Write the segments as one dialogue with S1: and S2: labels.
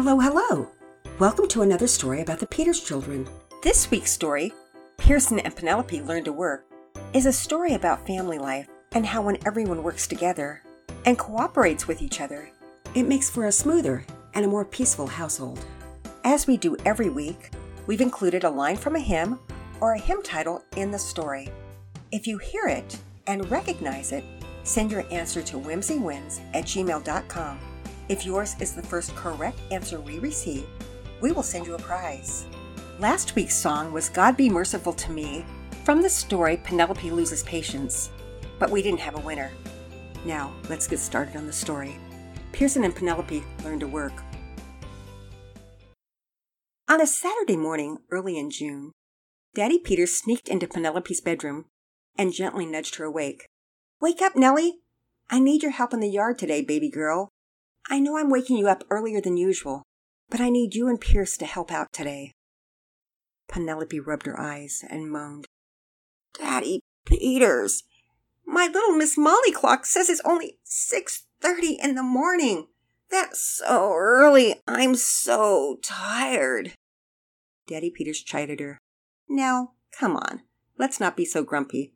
S1: Hello, hello! Welcome to another story about the Peters children. This week's story, Pearson and Penelope Learn to Work, is a story about family life and how when everyone works together and cooperates with each other, it makes for a smoother and a more peaceful household. As we do every week, we've included a line from a hymn or a hymn title in the story. If you hear it and recognize it, send your answer to whimsywins at gmail.com. If yours is the first correct answer we receive, we will send you a prize. Last week's song was God Be Merciful to Me from the story Penelope Loses Patience, but we didn't have a winner. Now, let's get started on the story. Pearson and Penelope learn to work. On a Saturday morning early in June, Daddy Peters sneaked into Penelope's bedroom and gently nudged her awake. Wake up, Nellie! I need your help in the yard today, baby girl. I know I'm waking you up earlier than usual, but I need you and Pierce to help out today. Penelope rubbed her eyes and moaned. Daddy Peters, my little Miss Molly clock says it's only six thirty in the morning. That's so early. I'm so tired. Daddy Peters chided her. Now, come on. Let's not be so grumpy.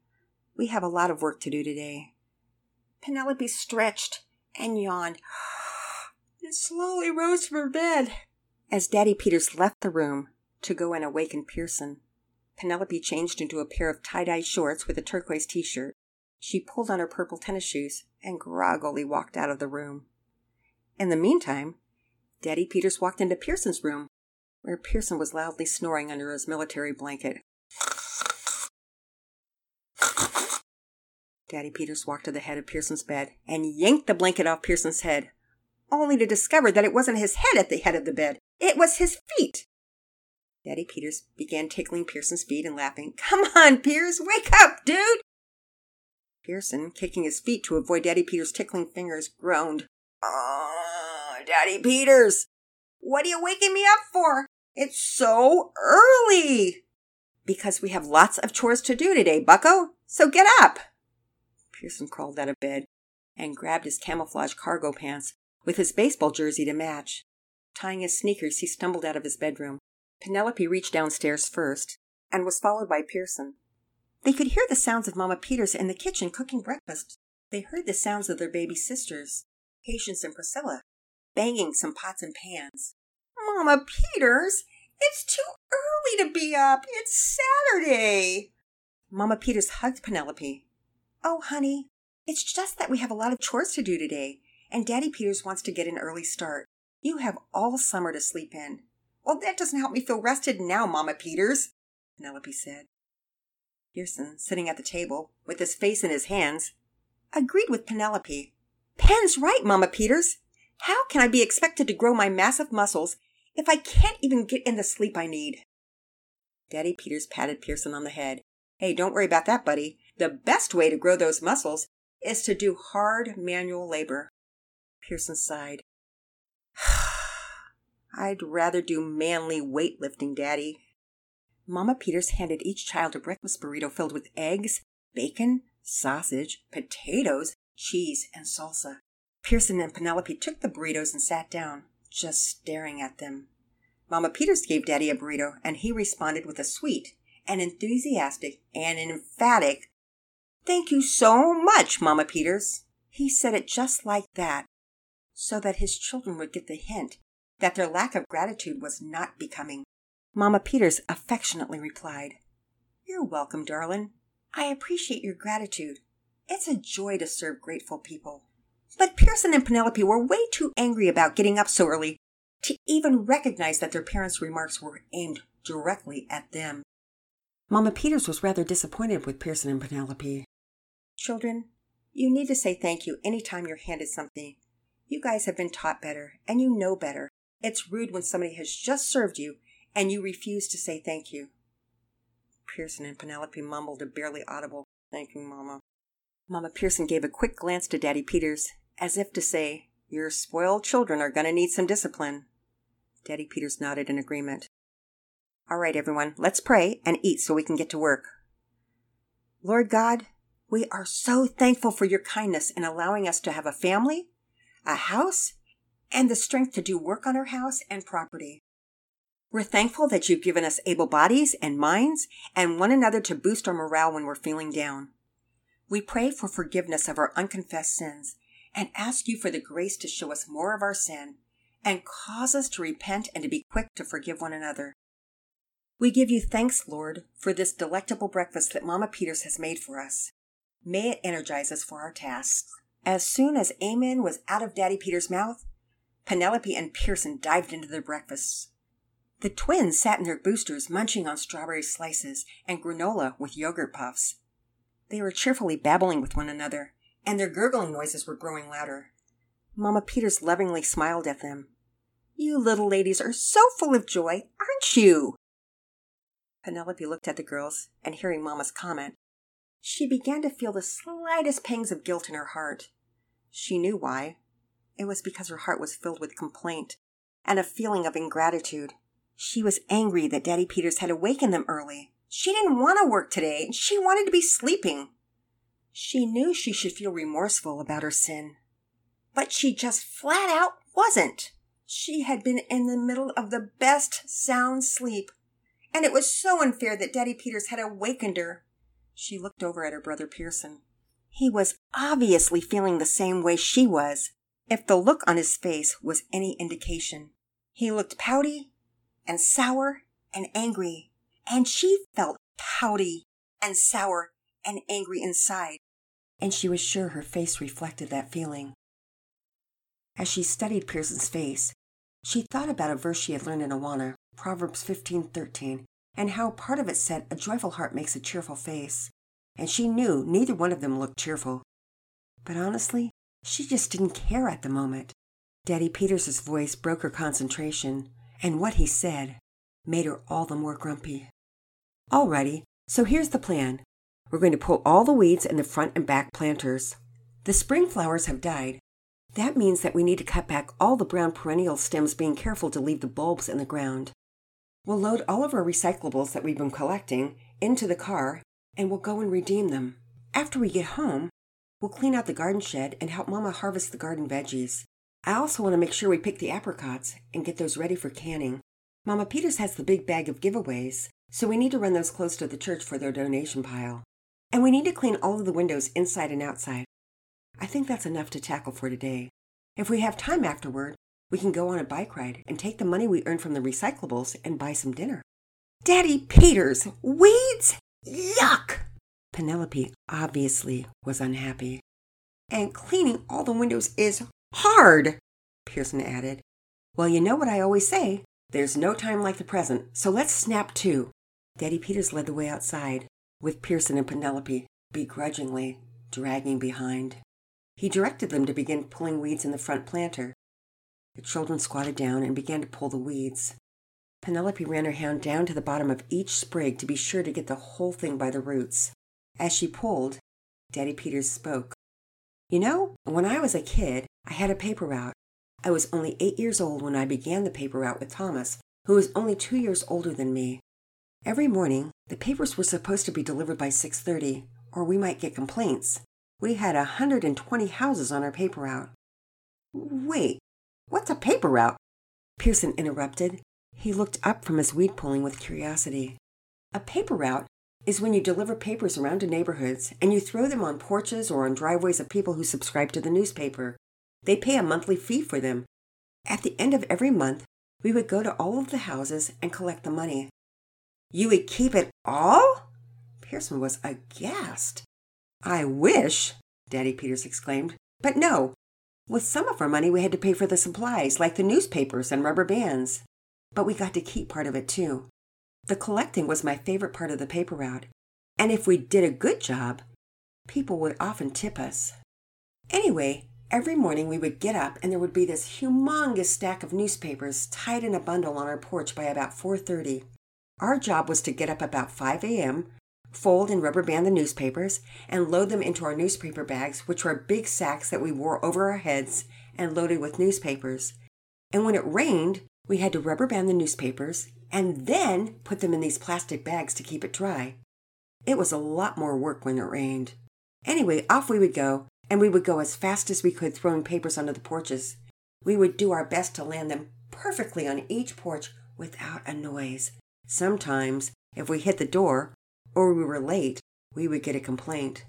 S1: We have a lot of work to do today. Penelope stretched and yawned and slowly rose from her bed. As Daddy Peters left the room to go and awaken Pearson, Penelope changed into a pair of tie dye shorts with a turquoise t shirt. She pulled on her purple tennis shoes and groggily walked out of the room. In the meantime, Daddy Peters walked into Pearson's room, where Pearson was loudly snoring under his military blanket. Daddy Peters walked to the head of Pearson's bed and yanked the blanket off Pearson's head, only to discover that it wasn't his head at the head of the bed. It was his feet. Daddy Peters began tickling Pearson's feet and laughing. Come on, Pierce, wake up, dude! Pearson, kicking his feet to avoid Daddy Peters' tickling fingers, groaned. Oh, Daddy Peters, what are you waking me up for? It's so early. Because we have lots of chores to do today, bucko, so get up. Pearson crawled out of bed and grabbed his camouflage cargo pants with his baseball jersey to match. Tying his sneakers, he stumbled out of his bedroom. Penelope reached downstairs first and was followed by Pearson. They could hear the sounds of Mama Peters in the kitchen cooking breakfast. They heard the sounds of their baby sisters, Patience and Priscilla, banging some pots and pans. Mama Peters, it's too early to be up. It's Saturday. Mama Peters hugged Penelope. Oh, honey, it's just that we have a lot of chores to do today, and Daddy Peters wants to get an early start. You have all summer to sleep in. Well, that doesn't help me feel rested now, Mama Peters, Penelope said. Pearson, sitting at the table, with his face in his hands, agreed with Penelope. Pen's right, Mama Peters. How can I be expected to grow my massive muscles if I can't even get in the sleep I need? Daddy Peters patted Pearson on the head. Hey, don't worry about that, buddy. The best way to grow those muscles is to do hard manual labor. Pearson sighed. I'd rather do manly weightlifting, Daddy. Mama Peters handed each child a breakfast burrito filled with eggs, bacon, sausage, potatoes, cheese, and salsa. Pearson and Penelope took the burritos and sat down, just staring at them. Mama Peters gave Daddy a burrito, and he responded with a sweet, an enthusiastic, and an emphatic, Thank you so much, Mama Peters. He said it just like that, so that his children would get the hint that their lack of gratitude was not becoming. Mama Peters affectionately replied, You're welcome, darling. I appreciate your gratitude. It's a joy to serve grateful people. But Pearson and Penelope were way too angry about getting up so early to even recognize that their parents' remarks were aimed directly at them. Mama Peters was rather disappointed with Pearson and Penelope. Children, you need to say thank you any time you're handed something. You guys have been taught better, and you know better. It's rude when somebody has just served you and you refuse to say thank you. Pearson and Penelope mumbled a barely audible, Thank you, Mama. Mama Pearson gave a quick glance to Daddy Peters, as if to say, Your spoiled children are going to need some discipline. Daddy Peters nodded in agreement. All right, everyone, let's pray and eat so we can get to work. Lord God, we are so thankful for your kindness in allowing us to have a family, a house, and the strength to do work on our house and property. We're thankful that you've given us able bodies and minds and one another to boost our morale when we're feeling down. We pray for forgiveness of our unconfessed sins and ask you for the grace to show us more of our sin and cause us to repent and to be quick to forgive one another. We give you thanks, Lord, for this delectable breakfast that Mama Peters has made for us. May it energize us for our tasks. As soon as Amen was out of Daddy Peter's mouth, Penelope and Pearson dived into their breakfasts. The twins sat in their boosters munching on strawberry slices and granola with yogurt puffs. They were cheerfully babbling with one another, and their gurgling noises were growing louder. Mamma Peters lovingly smiled at them. You little ladies are so full of joy, aren't you? Penelope looked at the girls, and hearing Mamma's comment, she began to feel the slightest pangs of guilt in her heart. She knew why. It was because her heart was filled with complaint and a feeling of ingratitude. She was angry that Daddy Peters had awakened them early. She didn't want to work today. She wanted to be sleeping. She knew she should feel remorseful about her sin. But she just flat out wasn't. She had been in the middle of the best sound sleep, and it was so unfair that Daddy Peters had awakened her. She looked over at her brother Pearson. He was obviously feeling the same way she was, if the look on his face was any indication. He looked pouty and sour and angry, and she felt pouty and sour and angry inside, and she was sure her face reflected that feeling. As she studied Pearson's face, she thought about a verse she had learned in Awana, Proverbs 15:13, and how part of it said, "A joyful heart makes a cheerful face." And she knew neither one of them looked cheerful. But honestly, she just didn't care at the moment. Daddy Peters's voice broke her concentration, and what he said made her all the more grumpy. Alrighty, so here's the plan. We're going to pull all the weeds in the front and back planters. The spring flowers have died. That means that we need to cut back all the brown perennial stems, being careful to leave the bulbs in the ground. We'll load all of our recyclables that we've been collecting into the car and we'll go and redeem them. After we get home, we'll clean out the garden shed and help Mama harvest the garden veggies. I also want to make sure we pick the apricots and get those ready for canning. Mama Peters has the big bag of giveaways, so we need to run those close to the church for their donation pile. And we need to clean all of the windows inside and outside. I think that's enough to tackle for today. If we have time afterward, we can go on a bike ride and take the money we earn from the recyclables and buy some dinner. Daddy Peters, weeds? Yuck! Penelope obviously was unhappy. And cleaning all the windows is hard, Pearson added. Well, you know what I always say there's no time like the present, so let's snap to. Daddy Peters led the way outside, with Pearson and Penelope begrudgingly dragging behind. He directed them to begin pulling weeds in the front planter. The children squatted down and began to pull the weeds. Penelope ran her hand down to the bottom of each sprig to be sure to get the whole thing by the roots. As she pulled, Daddy Peters spoke. You know, when I was a kid, I had a paper route. I was only eight years old when I began the paper route with Thomas, who was only two years older than me. Every morning, the papers were supposed to be delivered by 6.30, or we might get complaints. We had a 120 houses on our paper route. Wait, what's a paper route? Pearson interrupted. He looked up from his weed pulling with curiosity. A paper route is when you deliver papers around to neighborhoods and you throw them on porches or on driveways of people who subscribe to the newspaper. They pay a monthly fee for them. At the end of every month, we would go to all of the houses and collect the money. You would keep it all? Pearson was aghast. I wish, Daddy Peters exclaimed. But no. With some of our money, we had to pay for the supplies, like the newspapers and rubber bands but we got to keep part of it too. The collecting was my favorite part of the paper route, and if we did a good job, people would often tip us. Anyway, every morning we would get up and there would be this humongous stack of newspapers tied in a bundle on our porch by about 4:30. Our job was to get up about 5 a.m., fold and rubber band the newspapers, and load them into our newspaper bags, which were big sacks that we wore over our heads and loaded with newspapers. And when it rained, we had to rubber band the newspapers and then put them in these plastic bags to keep it dry. It was a lot more work when it rained. Anyway, off we would go, and we would go as fast as we could throwing papers onto the porches. We would do our best to land them perfectly on each porch without a noise. Sometimes, if we hit the door or we were late, we would get a complaint.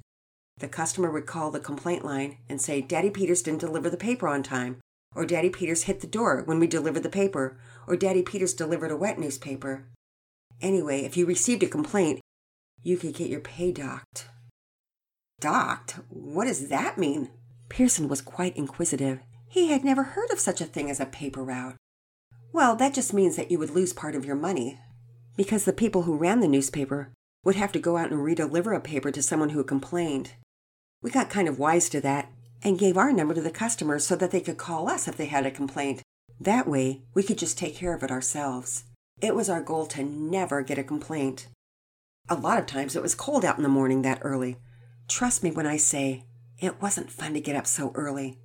S1: The customer would call the complaint line and say, Daddy Peters didn't deliver the paper on time, or Daddy Peters hit the door when we delivered the paper, or Daddy Peters delivered a wet newspaper. Anyway, if you received a complaint, you could get your pay docked. Docked? What does that mean? Pearson was quite inquisitive. He had never heard of such a thing as a paper route. Well, that just means that you would lose part of your money, because the people who ran the newspaper would have to go out and redeliver a paper to someone who complained. We got kind of wise to that and gave our number to the customers so that they could call us if they had a complaint. That way, we could just take care of it ourselves. It was our goal to never get a complaint. A lot of times it was cold out in the morning that early. Trust me when I say it wasn't fun to get up so early.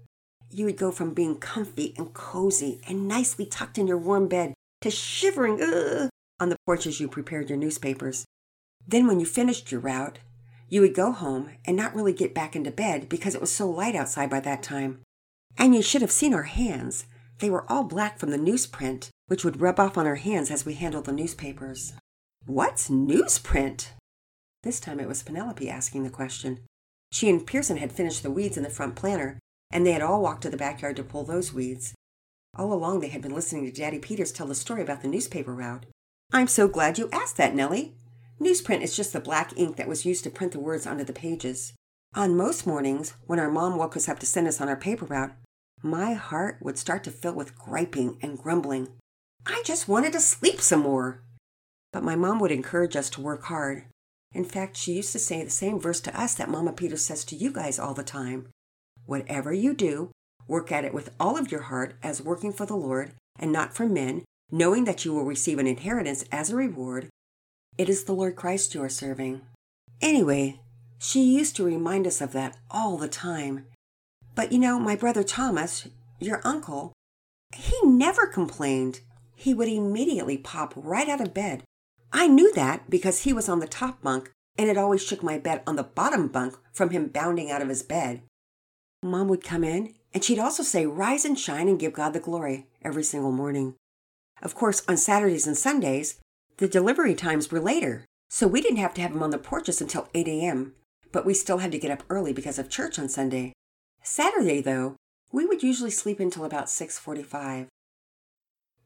S1: You would go from being comfy and cozy and nicely tucked in your warm bed to shivering ugh, on the porch as you prepared your newspapers. Then, when you finished your route, you would go home and not really get back into bed because it was so light outside by that time. And you should have seen our hands. They were all black from the newsprint, which would rub off on our hands as we handled the newspapers. What's newsprint? This time it was Penelope asking the question. She and Pearson had finished the weeds in the front planter, and they had all walked to the backyard to pull those weeds. All along they had been listening to Daddy Peters tell the story about the newspaper route. I'm so glad you asked that, Nellie. Newsprint is just the black ink that was used to print the words onto the pages. On most mornings, when our mom woke us up to send us on our paper route, my heart would start to fill with griping and grumbling. I just wanted to sleep some more. But my mom would encourage us to work hard. In fact, she used to say the same verse to us that Mama Peter says to you guys all the time. Whatever you do, work at it with all of your heart as working for the Lord and not for men, knowing that you will receive an inheritance as a reward it is the Lord Christ you are serving. Anyway, she used to remind us of that all the time. But you know, my brother Thomas, your uncle, he never complained. He would immediately pop right out of bed. I knew that because he was on the top bunk and it always shook my bed on the bottom bunk from him bounding out of his bed. Mom would come in and she'd also say, Rise and shine and give God the glory every single morning. Of course, on Saturdays and Sundays, the delivery times were later, so we didn't have to have him on the porches until 8 a.m., but we still had to get up early because of church on Sunday. Saturday, though, we would usually sleep until about 6:45.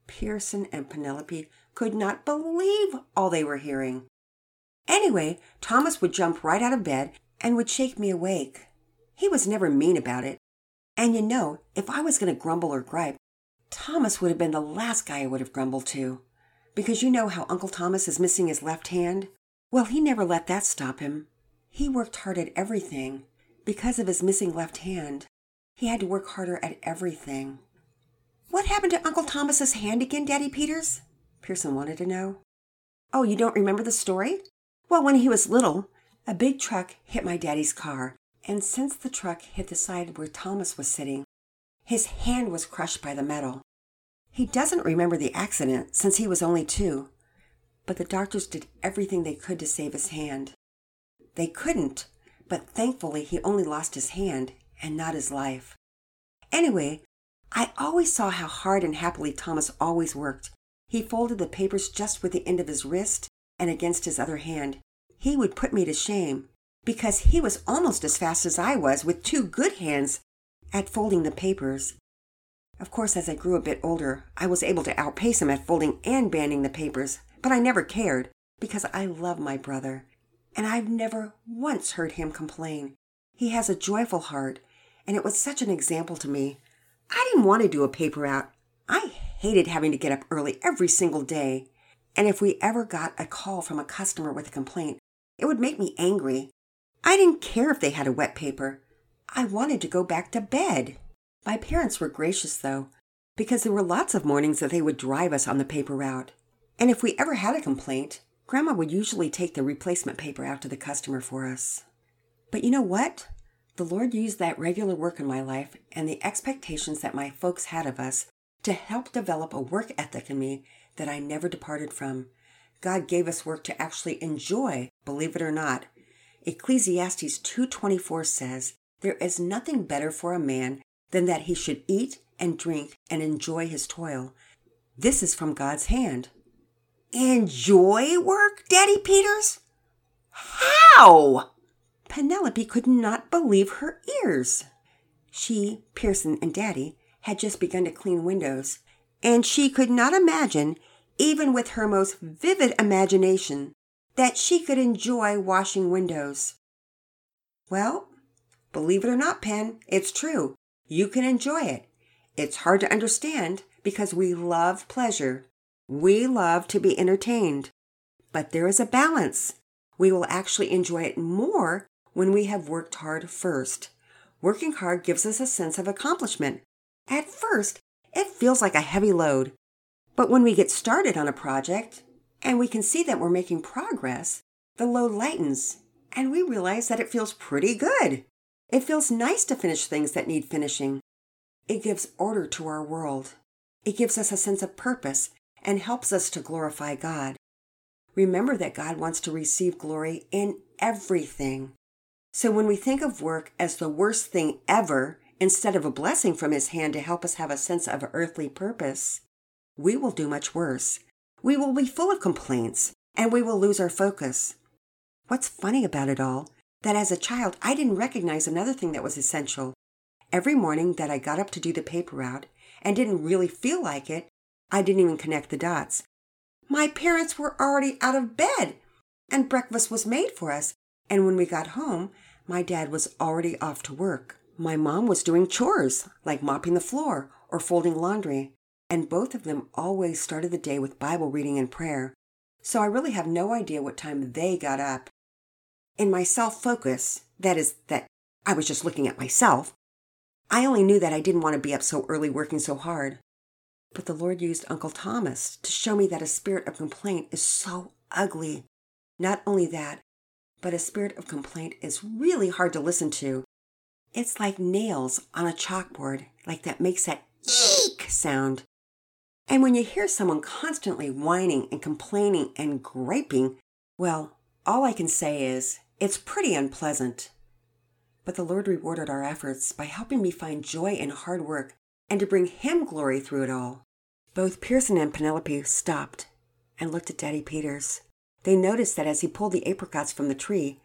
S1: Pearson and Penelope could not believe all they were hearing. Anyway, Thomas would jump right out of bed and would shake me awake. He was never mean about it. And you know, if I was going to grumble or gripe, Thomas would have been the last guy I would have grumbled to. Because you know how Uncle Thomas is missing his left hand? Well, he never let that stop him. He worked hard at everything. Because of his missing left hand, he had to work harder at everything. What happened to Uncle Thomas's hand again, Daddy Peters? Pearson wanted to know. Oh, you don't remember the story? Well, when he was little, a big truck hit my daddy's car, and since the truck hit the side where Thomas was sitting, his hand was crushed by the metal. He doesn't remember the accident since he was only two, but the doctors did everything they could to save his hand. They couldn't, but thankfully he only lost his hand and not his life. Anyway, I always saw how hard and happily Thomas always worked. He folded the papers just with the end of his wrist and against his other hand. He would put me to shame because he was almost as fast as I was with two good hands at folding the papers. Of course, as I grew a bit older, I was able to outpace him at folding and banding the papers, but I never cared because I love my brother, and I've never once heard him complain. He has a joyful heart, and it was such an example to me. I didn't want to do a paper out. I hated having to get up early every single day. And if we ever got a call from a customer with a complaint, it would make me angry. I didn't care if they had a wet paper. I wanted to go back to bed. My parents were gracious, though, because there were lots of mornings that they would drive us on the paper route. And if we ever had a complaint, Grandma would usually take the replacement paper out to the customer for us. But you know what? The Lord used that regular work in my life and the expectations that my folks had of us to help develop a work ethic in me that I never departed from. God gave us work to actually enjoy, believe it or not. Ecclesiastes 2:24 says, "There is nothing better for a man than that he should eat and drink and enjoy his toil. This is from God's hand. Enjoy work, Daddy Peters? How? Penelope could not believe her ears. She, Pearson, and Daddy had just begun to clean windows, and she could not imagine, even with her most vivid imagination, that she could enjoy washing windows. Well, believe it or not, Pen, it's true. You can enjoy it. It's hard to understand because we love pleasure. We love to be entertained. But there is a balance. We will actually enjoy it more when we have worked hard first. Working hard gives us a sense of accomplishment. At first, it feels like a heavy load. But when we get started on a project and we can see that we're making progress, the load lightens and we realize that it feels pretty good. It feels nice to finish things that need finishing. It gives order to our world. It gives us a sense of purpose and helps us to glorify God. Remember that God wants to receive glory in everything. So when we think of work as the worst thing ever, instead of a blessing from His hand to help us have a sense of earthly purpose, we will do much worse. We will be full of complaints and we will lose our focus. What's funny about it all, that as a child I didn't recognize another thing that was essential. Every morning that I got up to do the paper route and didn't really feel like it, I didn't even connect the dots. My parents were already out of bed and breakfast was made for us. And when we got home, my dad was already off to work. My mom was doing chores like mopping the floor or folding laundry. And both of them always started the day with Bible reading and prayer. So I really have no idea what time they got up. In my self focus, that is, that I was just looking at myself, I only knew that I didn't want to be up so early working so hard. But the Lord used Uncle Thomas to show me that a spirit of complaint is so ugly. Not only that, but a spirit of complaint is really hard to listen to. It's like nails on a chalkboard, like that makes that eek sound. And when you hear someone constantly whining and complaining and griping, well, all I can say is it's pretty unpleasant. But the Lord rewarded our efforts by helping me find joy in hard work and to bring Him glory through it all. Both Pearson and Penelope stopped and looked at Daddy Peters. They noticed that as he pulled the apricots from the tree,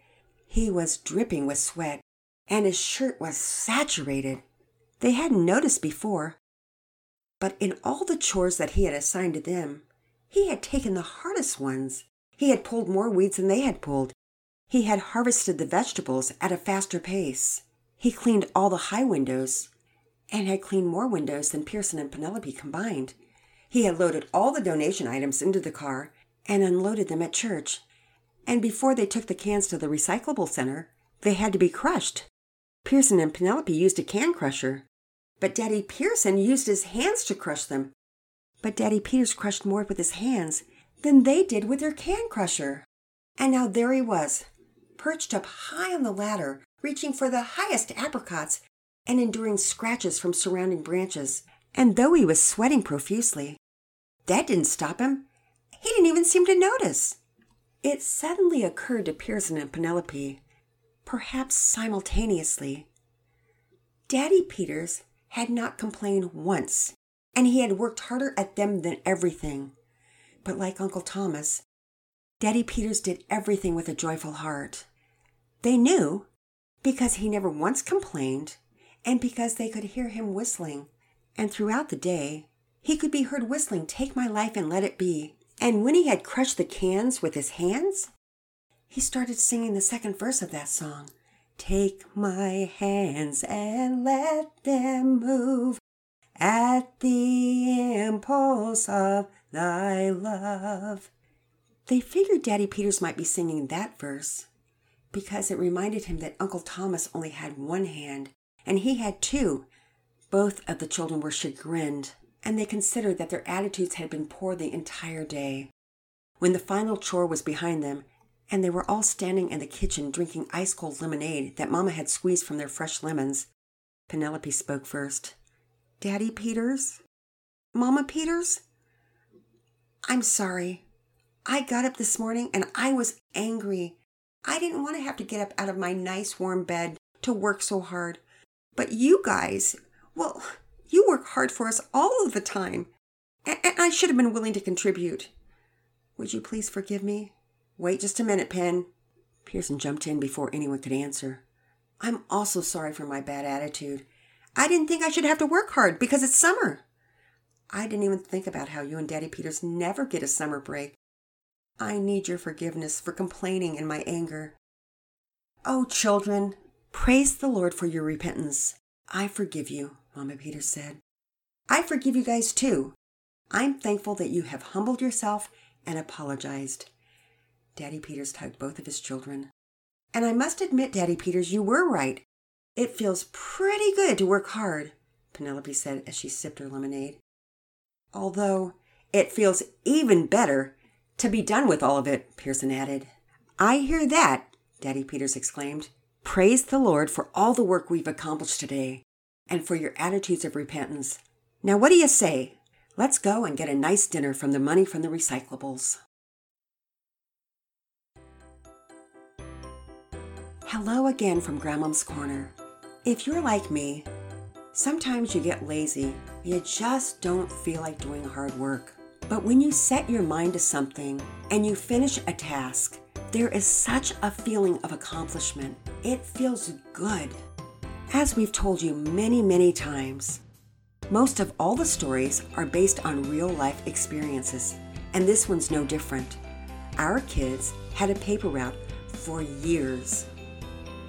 S1: he was dripping with sweat and his shirt was saturated. They hadn't noticed before. But in all the chores that he had assigned to them, he had taken the hardest ones. He had pulled more weeds than they had pulled. He had harvested the vegetables at a faster pace. He cleaned all the high windows and had cleaned more windows than Pearson and Penelope combined. He had loaded all the donation items into the car and unloaded them at church. And before they took the cans to the recyclable center, they had to be crushed. Pearson and Penelope used a can crusher, but Daddy Pearson used his hands to crush them. But Daddy Peters crushed more with his hands than they did with their can crusher. And now there he was, perched up high on the ladder, reaching for the highest apricots and enduring scratches from surrounding branches. And though he was sweating profusely, that didn't stop him. He didn't even seem to notice. It suddenly occurred to Pearson and Penelope, perhaps simultaneously. Daddy Peters had not complained once, and he had worked harder at them than everything. But like Uncle Thomas, Daddy Peters did everything with a joyful heart. They knew because he never once complained and because they could hear him whistling. And throughout the day, he could be heard whistling, Take My Life and Let It Be. And when he had crushed the cans with his hands, he started singing the second verse of that song. Take my hands and let them move at the impulse of thy love. They figured Daddy Peters might be singing that verse because it reminded him that Uncle Thomas only had one hand and he had two. Both of the children were chagrined, and they considered that their attitudes had been poor the entire day. When the final chore was behind them, and they were all standing in the kitchen drinking ice cold lemonade that Mamma had squeezed from their fresh lemons, Penelope spoke first. Daddy Peters? Mamma Peters? I'm sorry. I got up this morning and I was angry. I didn't want to have to get up out of my nice warm bed to work so hard. But you guys, well, You work hard for us all of the time, and I should have been willing to contribute. Would you please forgive me? Wait just a minute, Pen. Pearson jumped in before anyone could answer. I'm also sorry for my bad attitude. I didn't think I should have to work hard because it's summer. I didn't even think about how you and Daddy Peters never get a summer break. I need your forgiveness for complaining in my anger. Oh, children, praise the Lord for your repentance. I forgive you, Mama Peters said. I forgive you guys too. I'm thankful that you have humbled yourself and apologized. Daddy Peters tugged both of his children. And I must admit, Daddy Peters, you were right. It feels pretty good to work hard, Penelope said as she sipped her lemonade. Although it feels even better to be done with all of it, Pearson added. I hear that, Daddy Peters exclaimed. Praise the Lord for all the work we've accomplished today and for your attitudes of repentance. Now, what do you say? Let's go and get a nice dinner from the money from the recyclables. Hello again from Grandmom's Corner. If you're like me, sometimes you get lazy. You just don't feel like doing hard work. But when you set your mind to something and you finish a task, there is such a feeling of accomplishment. It feels good. As we've told you many, many times, most of all the stories are based on real life experiences, and this one's no different. Our kids had a paper route for years.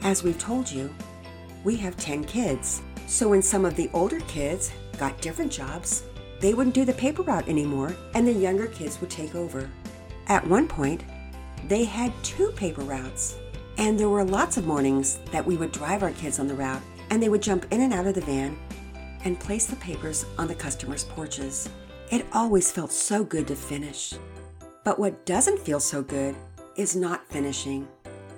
S1: As we've told you, we have 10 kids. So when some of the older kids got different jobs, they wouldn't do the paper route anymore and the younger kids would take over. At one point, they had two paper routes. And there were lots of mornings that we would drive our kids on the route and they would jump in and out of the van and place the papers on the customers' porches. It always felt so good to finish. But what doesn't feel so good is not finishing.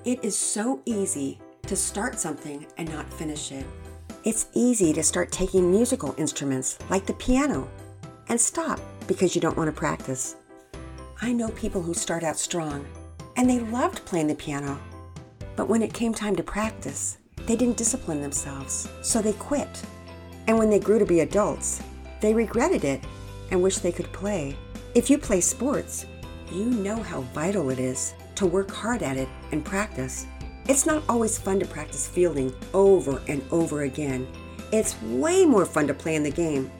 S1: It is so easy to start something and not finish it. It's easy to start taking musical instruments like the piano and stop because you don't want to practice. I know people who start out strong and they loved playing the piano, but when it came time to practice, they didn't discipline themselves, so they quit. And when they grew to be adults, they regretted it and wished they could play. If you play sports, you know how vital it is to work hard at it and practice. It's not always fun to practice fielding over and over again. It's way more fun to play in the game.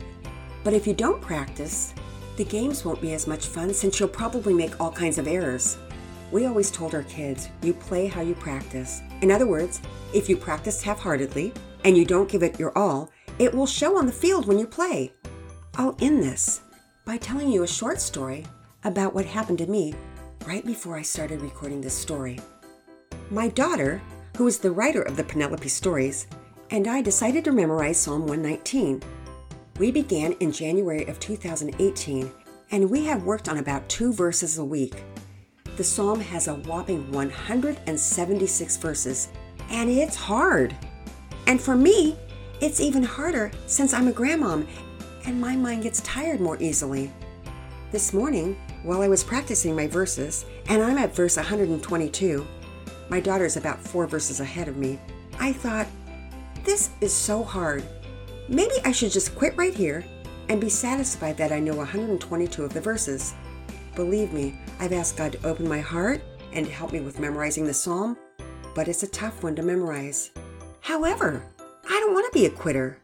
S1: But if you don't practice, the games won't be as much fun since you'll probably make all kinds of errors. We always told our kids, you play how you practice. In other words, if you practice half heartedly and you don't give it your all, it will show on the field when you play. I'll end this by telling you a short story about what happened to me right before I started recording this story. My daughter, who is the writer of the Penelope stories, and I decided to memorize Psalm 119. We began in January of 2018, and we have worked on about two verses a week. The psalm has a whopping 176 verses, and it's hard. And for me, it's even harder since I'm a grandmom and my mind gets tired more easily. This morning, while I was practicing my verses, and I'm at verse 122, my daughter's about four verses ahead of me. I thought, this is so hard. Maybe I should just quit right here and be satisfied that I know 122 of the verses. Believe me, I've asked God to open my heart and help me with memorizing the psalm, but it's a tough one to memorize. However, I don't want to be a quitter.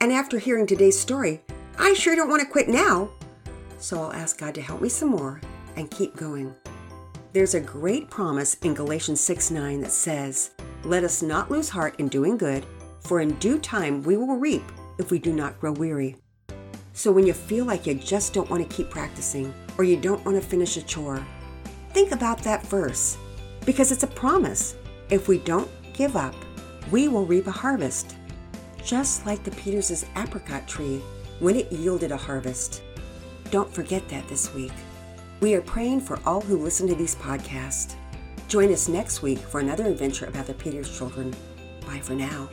S1: And after hearing today's story, I sure don't want to quit now. So I'll ask God to help me some more and keep going. There's a great promise in Galatians 6 9 that says, Let us not lose heart in doing good, for in due time we will reap if we do not grow weary. So when you feel like you just don't want to keep practicing or you don't want to finish a chore, think about that verse because it's a promise. If we don't give up, we will reap a harvest. Just like the Peters' apricot tree when it yielded a harvest. Don't forget that this week. We are praying for all who listen to these podcasts. Join us next week for another adventure about the Peters children. Bye for now.